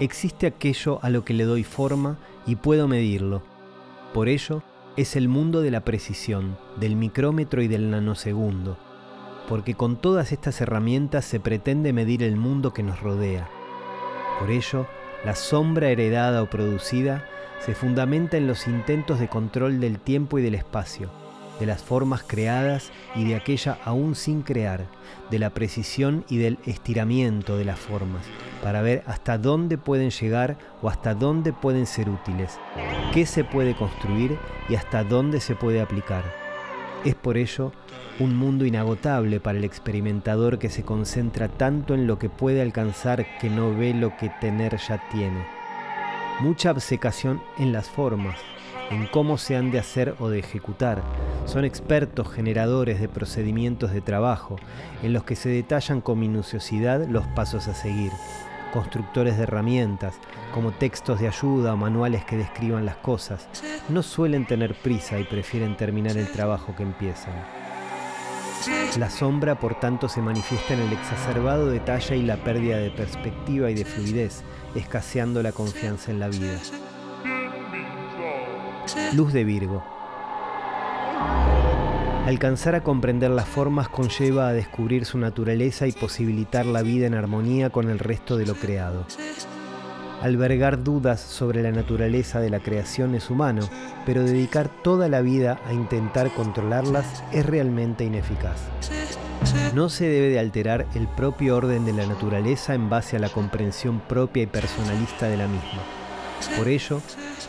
S1: Existe aquello a lo que le doy forma y puedo medirlo. Por ello, es el mundo de la precisión, del micrómetro y del nanosegundo. Porque con todas estas herramientas se pretende medir el mundo que nos rodea. Por ello, la sombra heredada o producida se fundamenta en los intentos de control del tiempo y del espacio, de las formas creadas y de aquella aún sin crear, de la precisión y del estiramiento de las formas, para ver hasta dónde pueden llegar o hasta dónde pueden ser útiles, qué se puede construir y hasta dónde se puede aplicar. Es por ello un mundo inagotable para el experimentador que se concentra tanto en lo que puede alcanzar que no ve lo que tener ya tiene. Mucha obcecación en las formas, en cómo se han de hacer o de ejecutar. Son expertos generadores de procedimientos de trabajo, en los que se detallan con minuciosidad los pasos a seguir. Constructores de herramientas, como textos de ayuda o manuales que describan las cosas, no suelen tener prisa y prefieren terminar el trabajo que empiezan. La sombra, por tanto, se manifiesta en el exacerbado detalle y la pérdida de perspectiva y de fluidez, escaseando la confianza en la vida. Luz de Virgo. Alcanzar a comprender las formas conlleva a descubrir su naturaleza y posibilitar la vida en armonía con el resto de lo creado. Albergar dudas sobre la naturaleza de la creación es humano, pero dedicar toda la vida a intentar controlarlas es realmente ineficaz. No se debe de alterar el propio orden de la naturaleza en base a la comprensión propia y personalista de la misma. Por ello,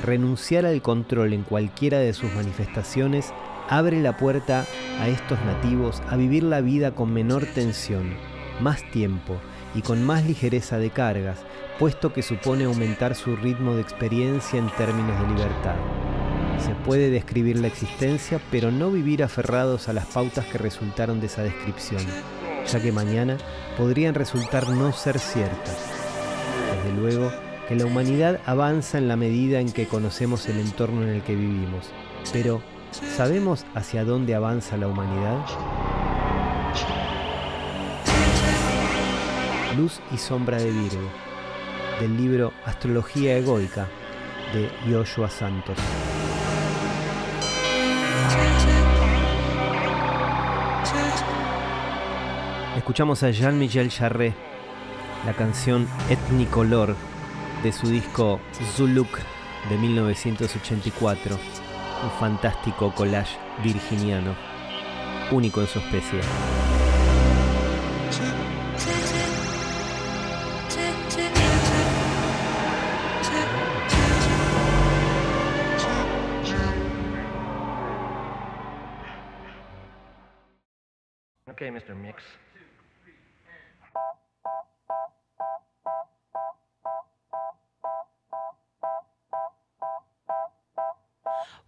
S1: renunciar al control en cualquiera de sus manifestaciones abre la puerta a estos nativos a vivir la vida con menor tensión, más tiempo y con más ligereza de cargas, puesto que supone aumentar su ritmo de experiencia en términos de libertad. Se puede describir la existencia, pero no vivir aferrados a las pautas que resultaron de esa descripción, ya que mañana podrían resultar no ser ciertas. Desde luego que la humanidad avanza en la medida en que conocemos el entorno en el que vivimos, pero ¿sabemos hacia dónde avanza la humanidad? Luz y sombra de Virgo, del libro Astrología Egoica de Yoshua Santos. Escuchamos a Jean-Michel Jarre, la canción Etnicolor de su disco Zuluk de 1984, un fantástico collage virginiano, único en su especie.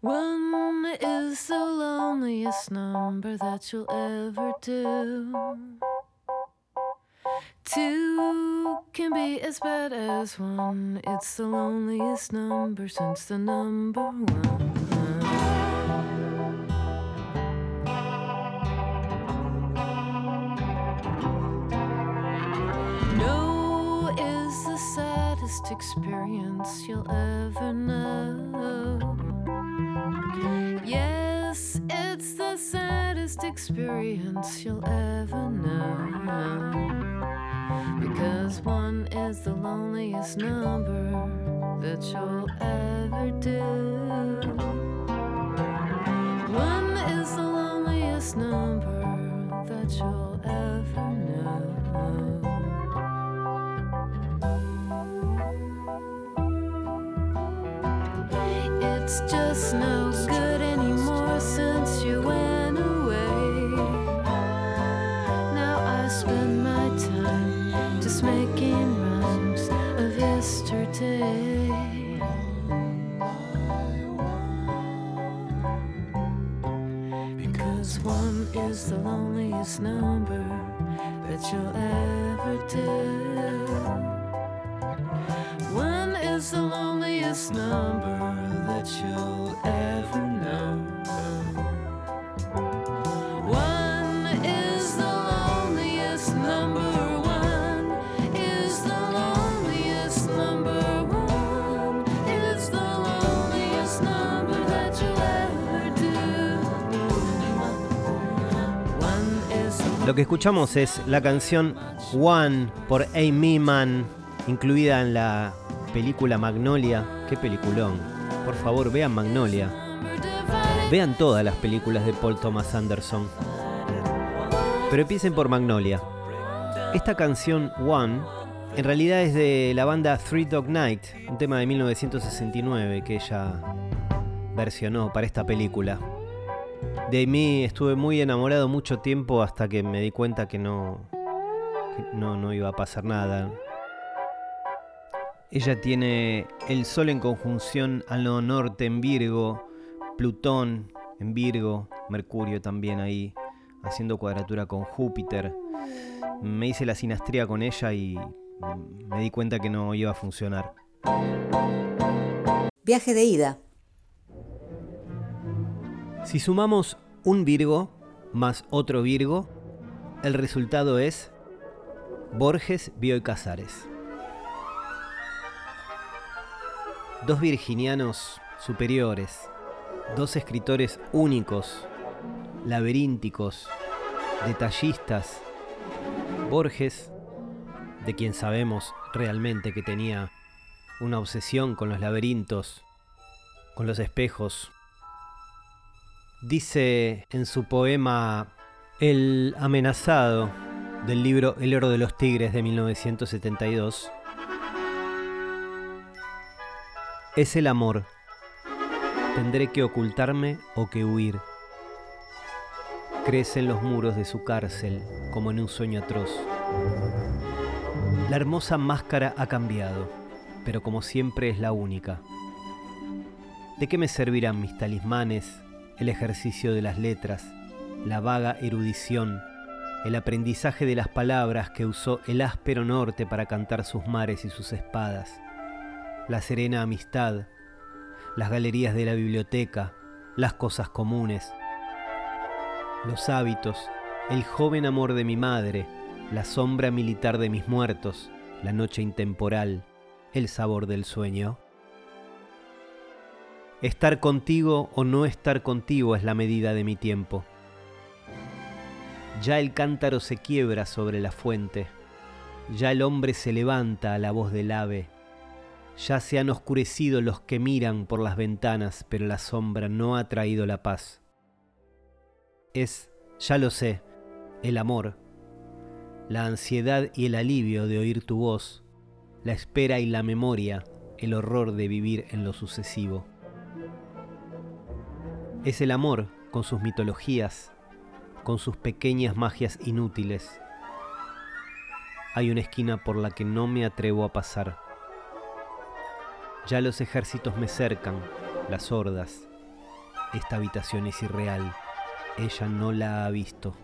S10: One is the loneliest number that you'll ever do. Two can be as bad as one. It's the loneliest number since the number one. No is the saddest experience you'll ever know. Yes, it's the saddest experience you'll ever know. Because one is the loneliest number that you'll ever do. One is the loneliest number that you'll ever know. It's just no good anymore since you went away. Now I spend my time just making rhymes of yesterday. Because one is the loneliest number that you'll ever do. One is the loneliest number
S1: Lo que escuchamos es la canción One por Amy Mann, incluida en la película Magnolia. Qué peliculón. Por favor, vean Magnolia. Vean todas las películas de Paul Thomas Anderson. Pero empiecen por Magnolia. Esta canción One en realidad es de la banda Three Dog Night, un tema de 1969 que ella versionó para esta película. De mí estuve muy enamorado mucho tiempo hasta que me di cuenta que no, que no, no iba a pasar nada. Ella tiene el Sol en conjunción al norte en Virgo, Plutón en Virgo, Mercurio también ahí, haciendo cuadratura con Júpiter. Me hice la sinastría con ella y me di cuenta que no iba a funcionar.
S4: Viaje de ida.
S1: Si sumamos un Virgo, más otro Virgo, el resultado es Borges, Bioy Casares. Dos virginianos superiores, dos escritores únicos, laberínticos, detallistas. Borges, de quien sabemos realmente que tenía una obsesión con los laberintos, con los espejos. Dice en su poema El amenazado del libro El oro de los tigres de 1972, Es el amor. Tendré que ocultarme o que huir. Crece en los muros de su cárcel como en un sueño atroz. La hermosa máscara ha cambiado, pero como siempre es la única. ¿De qué me servirán mis talismanes, el ejercicio de las letras, la vaga erudición, el aprendizaje de las palabras que usó el áspero norte para cantar sus mares y sus espadas? La serena amistad, las galerías de la biblioteca, las cosas comunes, los hábitos, el joven amor de mi madre, la sombra militar de mis muertos, la noche intemporal, el sabor del sueño. Estar contigo o no estar contigo es la medida de mi tiempo. Ya el cántaro se quiebra sobre la fuente, ya el hombre se levanta a la voz del ave, ya se han oscurecido los que miran por las ventanas, pero la sombra no ha traído la paz. Es, ya lo sé, el amor, la ansiedad y el alivio de oír tu voz, la espera y la memoria, el horror de vivir en lo sucesivo. Es el amor con sus mitologías, con sus pequeñas magias inútiles. Hay una esquina por la que no me atrevo a pasar ya los ejércitos me cercan, las hordas. Esta habitación es irreal. Ella no la ha visto.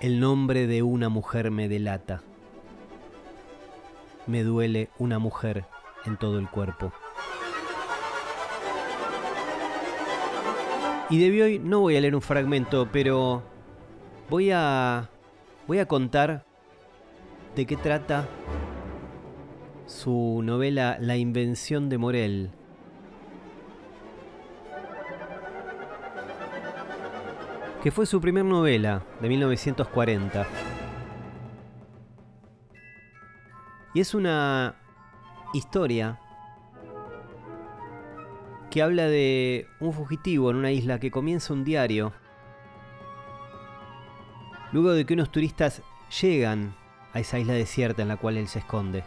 S1: El nombre de una mujer me delata. Me duele una mujer en todo el cuerpo. Y de hoy no voy a leer un fragmento, pero voy a voy a contar de qué trata su novela La invención de Morel. que fue su primer novela de 1940. Y es una historia que habla de un fugitivo en una isla que comienza un diario. Luego de que unos turistas llegan a esa isla desierta en la cual él se esconde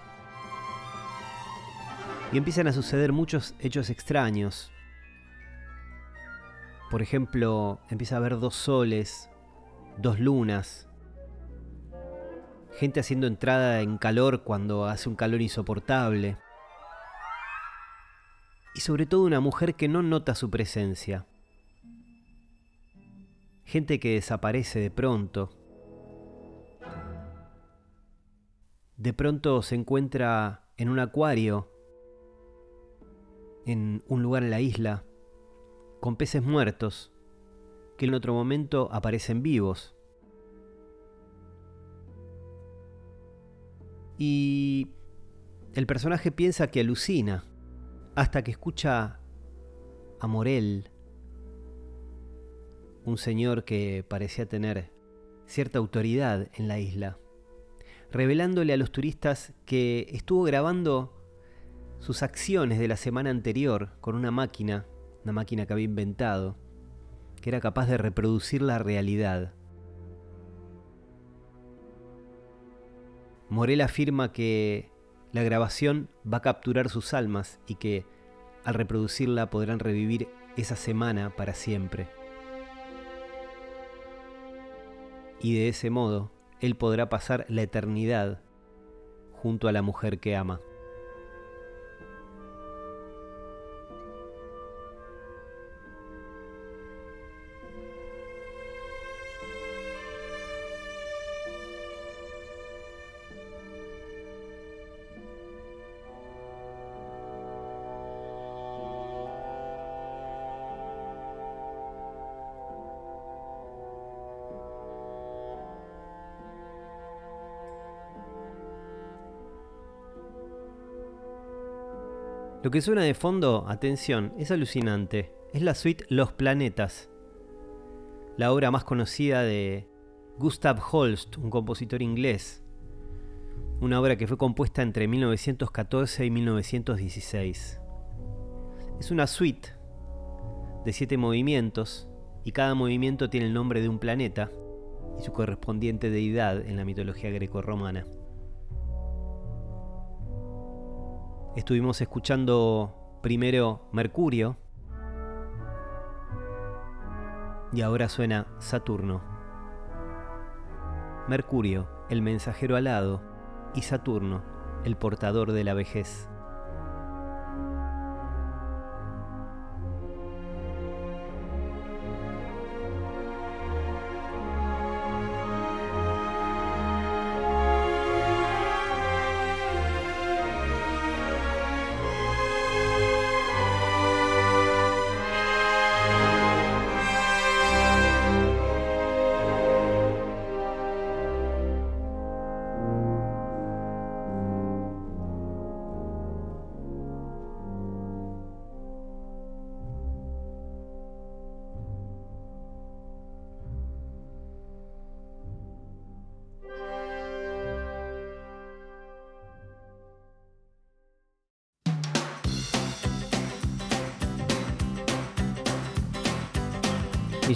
S1: y empiezan a suceder muchos hechos extraños. Por ejemplo, empieza a haber dos soles, dos lunas, gente haciendo entrada en calor cuando hace un calor insoportable. Y sobre todo una mujer que no nota su presencia. Gente que desaparece de pronto. De pronto se encuentra en un acuario en un lugar en la isla con peces muertos que en otro momento aparecen vivos. Y el personaje piensa que alucina hasta que escucha a Morel, un señor que parecía tener cierta autoridad en la isla, revelándole a los turistas que estuvo grabando sus acciones de la semana anterior con una máquina, una máquina que había inventado, que era capaz de reproducir la realidad. Morel afirma que la grabación va a capturar sus almas y que al reproducirla podrán revivir esa semana para siempre. Y de ese modo, él podrá pasar la eternidad junto a la mujer que ama. Lo que suena de fondo, atención, es alucinante. Es la suite Los Planetas, la obra más conocida de Gustav Holst, un compositor inglés. Una obra que fue compuesta entre 1914 y 1916. Es una suite de siete movimientos y cada movimiento tiene el nombre de un planeta y su correspondiente deidad en la mitología grecorromana. Estuvimos escuchando primero Mercurio y ahora suena Saturno. Mercurio, el mensajero alado, y Saturno, el portador de la vejez.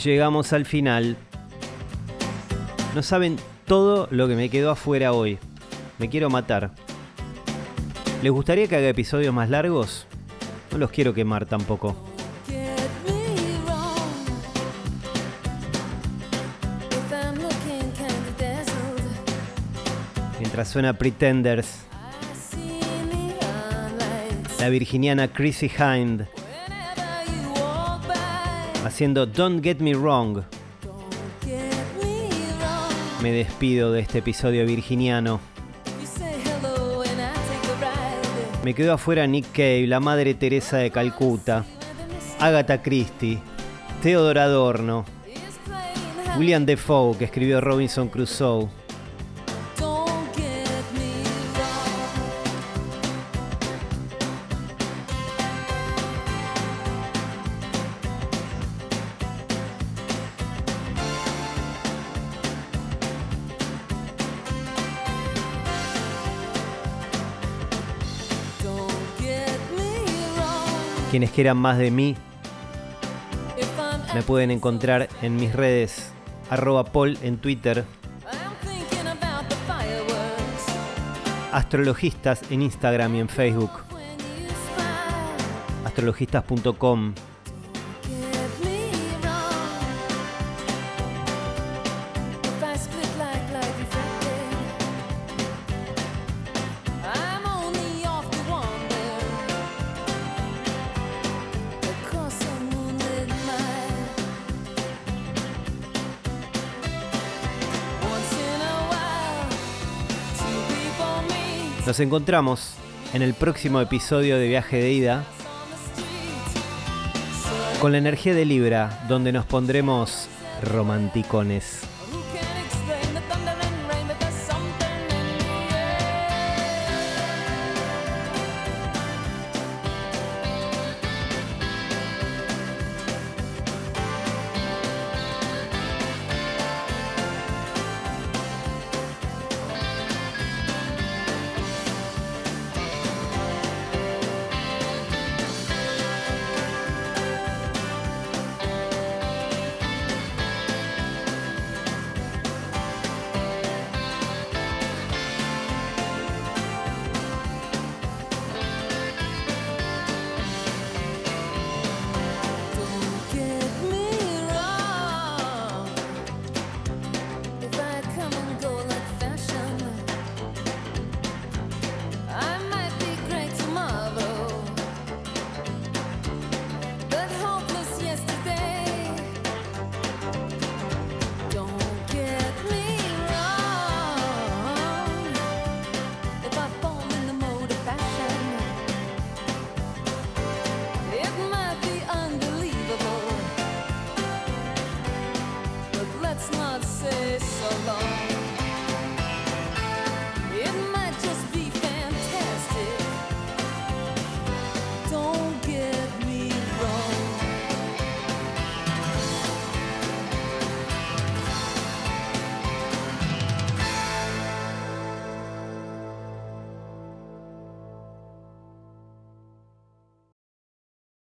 S1: Llegamos al final. No saben todo lo que me quedó afuera hoy. Me quiero matar. ¿Les gustaría que haga episodios más largos? No los quiero quemar tampoco. Mientras suena Pretenders, la virginiana Chrissy Hind haciendo Don't Get Me Wrong. Me despido de este episodio virginiano. Me quedó afuera Nick Cave, la Madre Teresa de Calcuta, Agatha Christie, Theodor Adorno, William Defoe, que escribió Robinson Crusoe. Quienes quieran más de mí, me pueden encontrar en mis redes, arroba Paul en Twitter, astrologistas en Instagram y en Facebook, astrologistas.com. Nos encontramos en el próximo episodio de Viaje de Ida con la energía de Libra, donde nos pondremos romanticones.